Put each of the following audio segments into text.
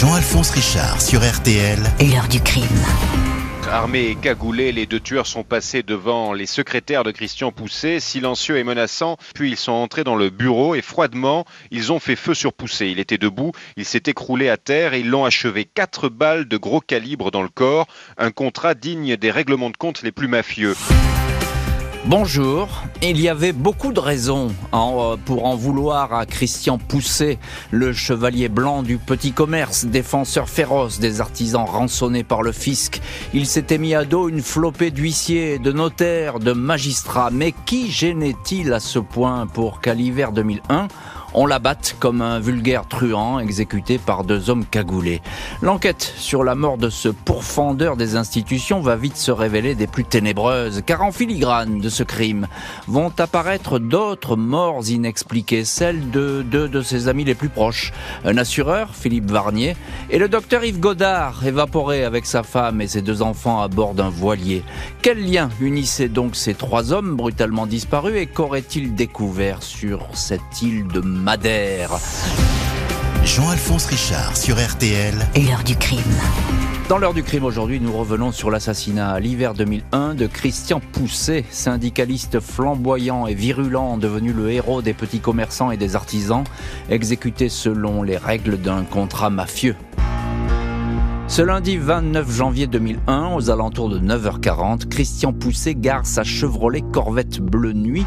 Jean-Alphonse Richard sur RTL. L'heure du crime. Armés et cagoulés, les deux tueurs sont passés devant les secrétaires de Christian Pousset, silencieux et menaçants, puis ils sont entrés dans le bureau et froidement, ils ont fait feu sur Pousset. Il était debout, il s'est écroulé à terre et ils l'ont achevé. Quatre balles de gros calibre dans le corps, un contrat digne des règlements de compte les plus mafieux. Bonjour. Il y avait beaucoup de raisons hein, pour en vouloir à Christian Pousset, le chevalier blanc du petit commerce, défenseur féroce des artisans rançonnés par le fisc. Il s'était mis à dos une flopée d'huissiers, de notaires, de magistrats. Mais qui gênait-il à ce point pour qu'à l'hiver 2001, on l'abatte comme un vulgaire truand exécuté par deux hommes cagoulés. L'enquête sur la mort de ce pourfendeur des institutions va vite se révéler des plus ténébreuses, car en filigrane de ce crime vont apparaître d'autres morts inexpliquées, celles de deux de ses amis les plus proches, un assureur, Philippe Varnier, et le docteur Yves Godard, évaporé avec sa femme et ses deux enfants à bord d'un voilier. Quel lien unissait donc ces trois hommes brutalement disparus et qu'auraient-ils découvert sur cette île de Madère. Jean-Alphonse Richard sur RTL. L'heure du crime. Dans l'heure du crime aujourd'hui, nous revenons sur l'assassinat à l'hiver 2001 de Christian Pousset, syndicaliste flamboyant et virulent, devenu le héros des petits commerçants et des artisans, exécuté selon les règles d'un contrat mafieux. Ce lundi 29 janvier 2001, aux alentours de 9h40, Christian Pousset gare sa Chevrolet Corvette Bleu Nuit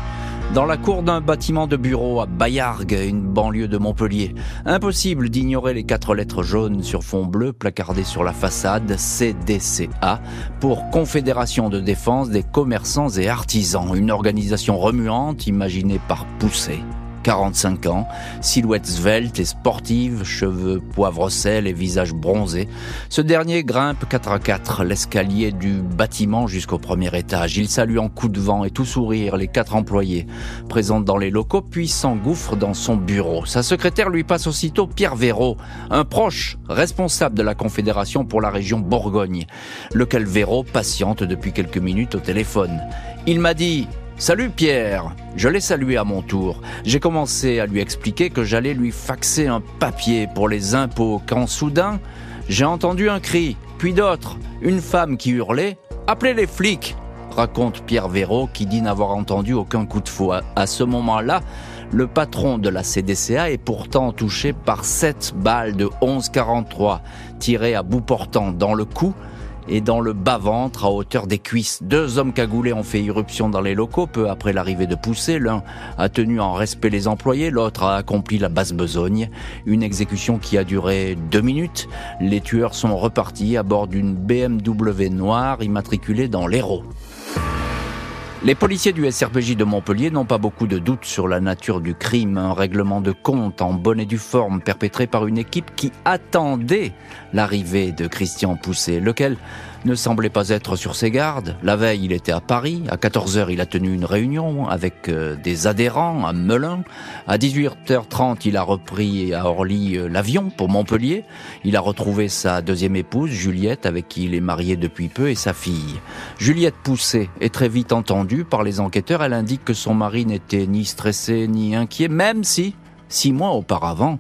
dans la cour d'un bâtiment de bureau à Bayargues, une banlieue de Montpellier. Impossible d'ignorer les quatre lettres jaunes sur fond bleu placardées sur la façade CDCA pour Confédération de défense des commerçants et artisans, une organisation remuante imaginée par Pousset. 45 ans, silhouette svelte et sportive, cheveux poivre sel et visage bronzé. Ce dernier grimpe 4 à 4 l'escalier du bâtiment jusqu'au premier étage. Il salue en coup de vent et tout sourire les quatre employés présents dans les locaux, puis s'engouffre dans son bureau. Sa secrétaire lui passe aussitôt Pierre Véraud, un proche responsable de la Confédération pour la région Bourgogne, lequel Véraud patiente depuis quelques minutes au téléphone. Il m'a dit Salut Pierre Je l'ai salué à mon tour. J'ai commencé à lui expliquer que j'allais lui faxer un papier pour les impôts quand soudain, j'ai entendu un cri, puis d'autres, une femme qui hurlait « Appelez les flics !» raconte Pierre Véraud qui dit n'avoir entendu aucun coup de fou. À ce moment-là, le patron de la CDCA est pourtant touché par sept balles de 11,43 tirées à bout portant dans le cou et dans le bas-ventre à hauteur des cuisses. Deux hommes cagoulés ont fait irruption dans les locaux peu après l'arrivée de Poussé. L'un a tenu en respect les employés, l'autre a accompli la basse besogne. Une exécution qui a duré deux minutes. Les tueurs sont repartis à bord d'une BMW noire immatriculée dans l'Hérault. Les policiers du SRPJ de Montpellier n'ont pas beaucoup de doutes sur la nature du crime, un règlement de compte en bonne et due forme perpétré par une équipe qui attendait l'arrivée de Christian Pousset, lequel? Ne semblait pas être sur ses gardes. La veille, il était à Paris. À 14h, il a tenu une réunion avec euh, des adhérents à Melun. À 18h30, il a repris à Orly euh, l'avion pour Montpellier. Il a retrouvé sa deuxième épouse, Juliette, avec qui il est marié depuis peu, et sa fille. Juliette Pousset est très vite entendue par les enquêteurs. Elle indique que son mari n'était ni stressé ni inquiet, même si, six mois auparavant,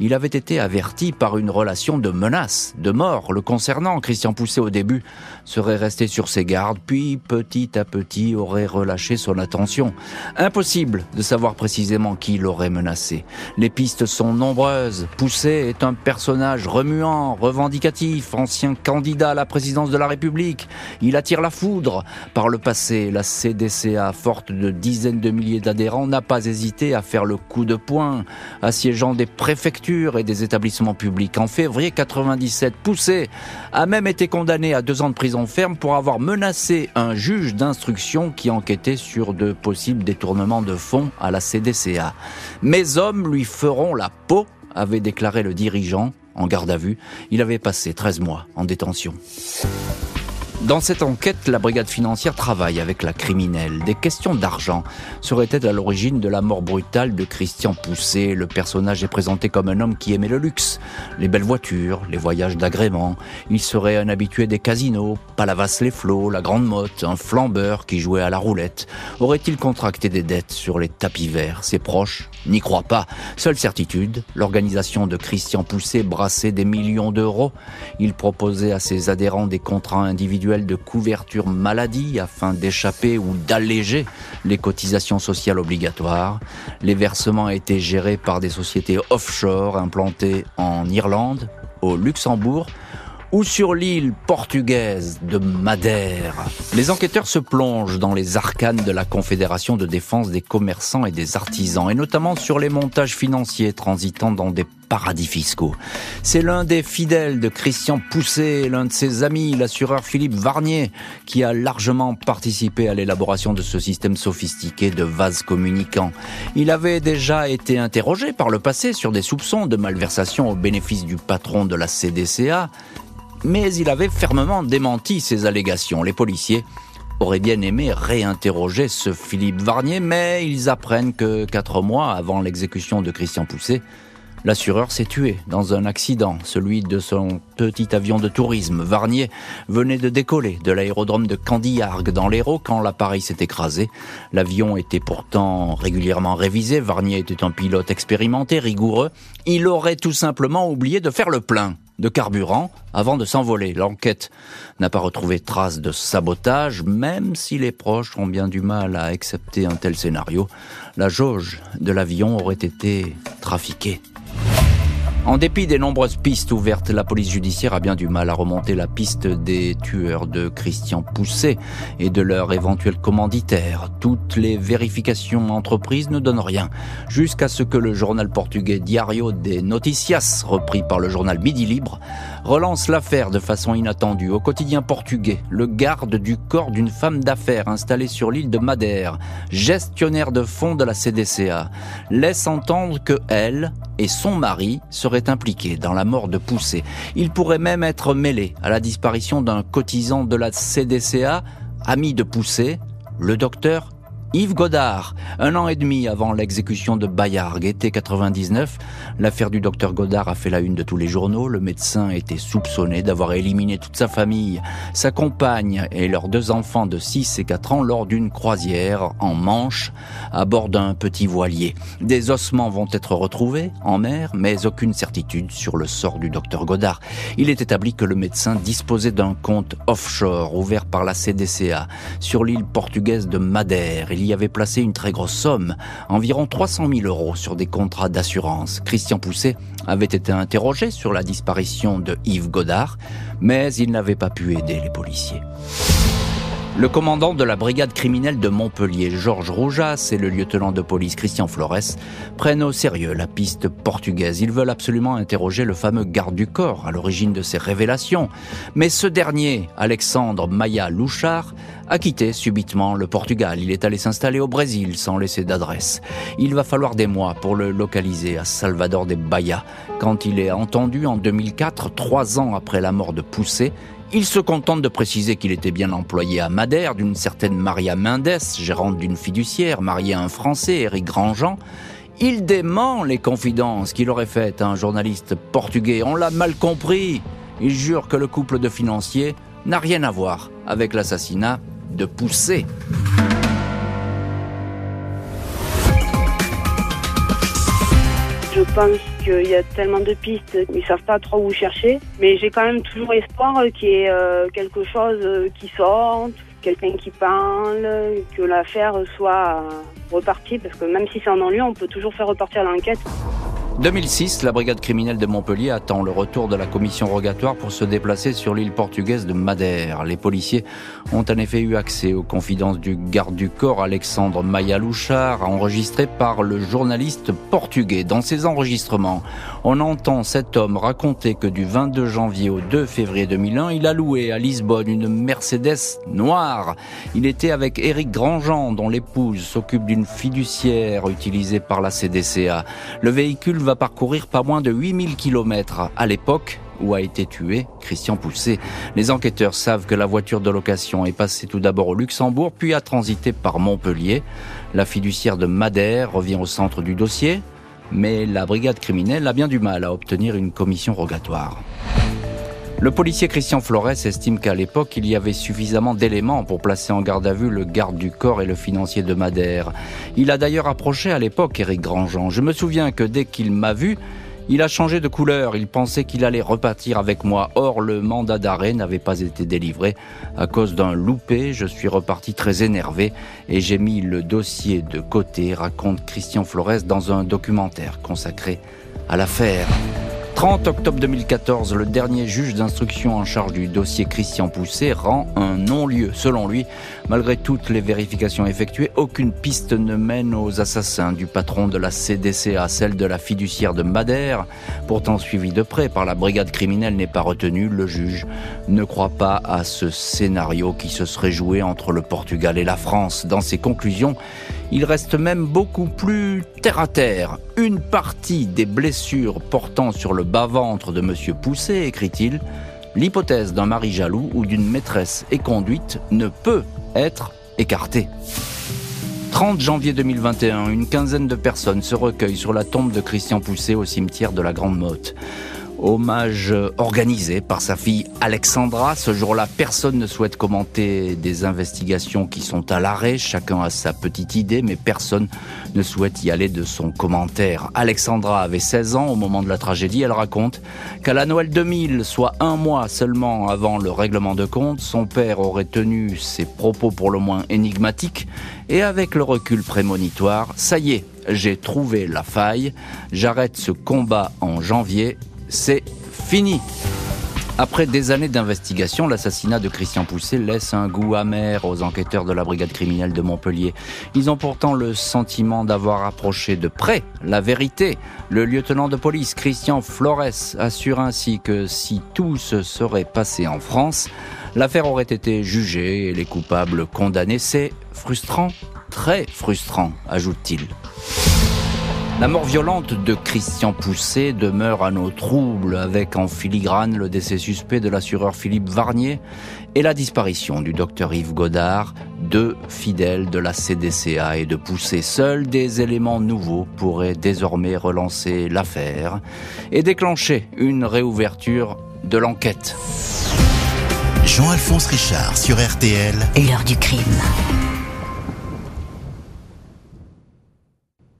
il avait été averti par une relation de menace, de mort le concernant. Christian Pousset au début serait resté sur ses gardes, puis petit à petit aurait relâché son attention. Impossible de savoir précisément qui l'aurait menacé. Les pistes sont nombreuses. Pousset est un personnage remuant, revendicatif, ancien candidat à la présidence de la République. Il attire la foudre. Par le passé, la CDCA, forte de dizaines de milliers d'adhérents, n'a pas hésité à faire le coup de poing, assiégeant des préfectures et des établissements publics. En février 97, Poussé a même été condamné à deux ans de prison ferme pour avoir menacé un juge d'instruction qui enquêtait sur de possibles détournements de fonds à la CDCA. Mes hommes lui feront la peau, avait déclaré le dirigeant en garde à vue. Il avait passé 13 mois en détention. Dans cette enquête, la brigade financière travaille avec la criminelle. Des questions d'argent seraient-elles à l'origine de la mort brutale de Christian Poussé Le personnage est présenté comme un homme qui aimait le luxe, les belles voitures, les voyages d'agrément. Il serait un habitué des casinos, Palavas-les-Flots, la Grande Motte, un flambeur qui jouait à la roulette. Aurait-il contracté des dettes sur les tapis verts? Ses proches n'y croient pas. Seule certitude, l'organisation de Christian Poussé brassait des millions d'euros. Il proposait à ses adhérents des contrats individuels de couverture maladie afin d'échapper ou d'alléger les cotisations sociales obligatoires. Les versements étaient gérés par des sociétés offshore implantées en Irlande, au Luxembourg ou sur l'île portugaise de Madère. Les enquêteurs se plongent dans les arcanes de la Confédération de défense des commerçants et des artisans, et notamment sur les montages financiers transitant dans des paradis fiscaux. C'est l'un des fidèles de Christian Poussé, l'un de ses amis, l'assureur Philippe Varnier, qui a largement participé à l'élaboration de ce système sophistiqué de vases communicants. Il avait déjà été interrogé par le passé sur des soupçons de malversation au bénéfice du patron de la CDCA, mais il avait fermement démenti ces allégations. Les policiers auraient bien aimé réinterroger ce Philippe Varnier, mais ils apprennent que quatre mois avant l'exécution de Christian Pousset, L'assureur s'est tué dans un accident, celui de son petit avion de tourisme. Varnier venait de décoller de l'aérodrome de Candiargues dans l'Hérault quand l'appareil s'est écrasé. L'avion était pourtant régulièrement révisé. Varnier était un pilote expérimenté, rigoureux. Il aurait tout simplement oublié de faire le plein de carburant avant de s'envoler. L'enquête n'a pas retrouvé trace de sabotage, même si les proches ont bien du mal à accepter un tel scénario. La jauge de l'avion aurait été trafiquée. En dépit des nombreuses pistes ouvertes, la police judiciaire a bien du mal à remonter la piste des tueurs de Christian Pousset et de leur éventuel commanditaire. Toutes les vérifications entreprises ne donnent rien, jusqu'à ce que le journal portugais Diario de Noticias, repris par le journal Midi Libre, relance l'affaire de façon inattendue. Au quotidien portugais, le garde du corps d'une femme d'affaires installée sur l'île de Madère, gestionnaire de fonds de la CDCA, laisse entendre que elle et son mari seraient impliqués dans la mort de Poussé. Il pourrait même être mêlé à la disparition d'un cotisant de la CDCA, ami de Poussé, le docteur Yves Godard, un an et demi avant l'exécution de Bayard, été 99, l'affaire du docteur Godard a fait la une de tous les journaux. Le médecin était soupçonné d'avoir éliminé toute sa famille, sa compagne et leurs deux enfants de 6 et 4 ans lors d'une croisière en Manche à bord d'un petit voilier. Des ossements vont être retrouvés en mer, mais aucune certitude sur le sort du docteur Godard. Il est établi que le médecin disposait d'un compte offshore ouvert par la CDCA sur l'île portugaise de Madère il y avait placé une très grosse somme, environ 300 000 euros, sur des contrats d'assurance. Christian Pousset avait été interrogé sur la disparition de Yves Godard, mais il n'avait pas pu aider les policiers. Le commandant de la brigade criminelle de Montpellier, Georges Roujas, et le lieutenant de police Christian Flores prennent au sérieux la piste portugaise. Ils veulent absolument interroger le fameux garde du corps à l'origine de ces révélations. Mais ce dernier, Alexandre Maya Louchard, a quitté subitement le Portugal. Il est allé s'installer au Brésil sans laisser d'adresse. Il va falloir des mois pour le localiser à Salvador de Bahia. Quand il est entendu en 2004, trois ans après la mort de Poussé, il se contente de préciser qu'il était bien employé à Madère d'une certaine Maria Mendes, gérante d'une fiduciaire, mariée à un Français, Éric Grandjean. Il dément les confidences qu'il aurait faites à un journaliste portugais. On l'a mal compris. Il jure que le couple de financiers n'a rien à voir avec l'assassinat de Poussé. Je pense qu'il y a tellement de pistes, ils savent pas trop où chercher. Mais j'ai quand même toujours espoir qu'il y ait euh, quelque chose qui sorte, quelqu'un qui parle, que l'affaire soit repartie. Parce que même si c'est en non-lieu, on peut toujours faire repartir l'enquête. 2006, la brigade criminelle de Montpellier attend le retour de la commission rogatoire pour se déplacer sur l'île portugaise de Madère. Les policiers ont en effet eu accès aux confidences du garde du corps Alexandre Mayalouchard, enregistré par le journaliste portugais. Dans ces enregistrements, on entend cet homme raconter que du 22 janvier au 2 février 2001, il a loué à Lisbonne une Mercedes noire. Il était avec Éric Grandjean, dont l'épouse s'occupe d'une fiduciaire utilisée par la CDCA. Le véhicule va parcourir pas moins de 8000 km. À l'époque, où a été tué Christian Pousset. Les enquêteurs savent que la voiture de location est passée tout d'abord au Luxembourg, puis a transité par Montpellier. La fiduciaire de Madère revient au centre du dossier, mais la brigade criminelle a bien du mal à obtenir une commission rogatoire. Le policier Christian Flores estime qu'à l'époque, il y avait suffisamment d'éléments pour placer en garde à vue le garde du corps et le financier de Madère. Il a d'ailleurs approché à l'époque Éric Grandjean. Je me souviens que dès qu'il m'a vu, il a changé de couleur, il pensait qu'il allait repartir avec moi. Or, le mandat d'arrêt n'avait pas été délivré. À cause d'un loupé, je suis reparti très énervé et j'ai mis le dossier de côté, raconte Christian Flores dans un documentaire consacré à l'affaire. 30 octobre 2014, le dernier juge d'instruction en charge du dossier Christian Pousset rend un non-lieu. Selon lui, malgré toutes les vérifications effectuées, aucune piste ne mène aux assassins du patron de la CDCA, celle de la fiduciaire de Madère, pourtant suivie de près par la brigade criminelle, n'est pas retenue. Le juge ne croit pas à ce scénario qui se serait joué entre le Portugal et la France. Dans ses conclusions, il reste même beaucoup plus terre à terre. Une partie des blessures portant sur le bas-ventre de Monsieur Pousset, écrit-il, l'hypothèse d'un mari jaloux ou d'une maîtresse éconduite ne peut être écartée. 30 janvier 2021, une quinzaine de personnes se recueillent sur la tombe de Christian Pousset au cimetière de la Grande Motte. Hommage organisé par sa fille Alexandra. Ce jour-là, personne ne souhaite commenter des investigations qui sont à l'arrêt. Chacun a sa petite idée, mais personne ne souhaite y aller de son commentaire. Alexandra avait 16 ans au moment de la tragédie. Elle raconte qu'à la Noël 2000, soit un mois seulement avant le règlement de compte, son père aurait tenu ses propos pour le moins énigmatiques. Et avec le recul prémonitoire, ça y est, j'ai trouvé la faille. J'arrête ce combat en janvier c'est fini. Après des années d'investigation, l'assassinat de Christian Pousset laisse un goût amer aux enquêteurs de la brigade criminelle de Montpellier. Ils ont pourtant le sentiment d'avoir approché de près la vérité. Le lieutenant de police Christian Flores assure ainsi que si tout se serait passé en France, l'affaire aurait été jugée et les coupables condamnés. C'est frustrant, très frustrant, ajoute-t-il. La mort violente de Christian Pousset demeure à nos troubles avec en filigrane le décès suspect de l'assureur Philippe Varnier et la disparition du docteur Yves Godard, deux fidèles de la CDCA et de Pousset. Seuls des éléments nouveaux pourraient désormais relancer l'affaire et déclencher une réouverture de l'enquête. Jean-Alphonse Richard sur RTL. L'heure du crime.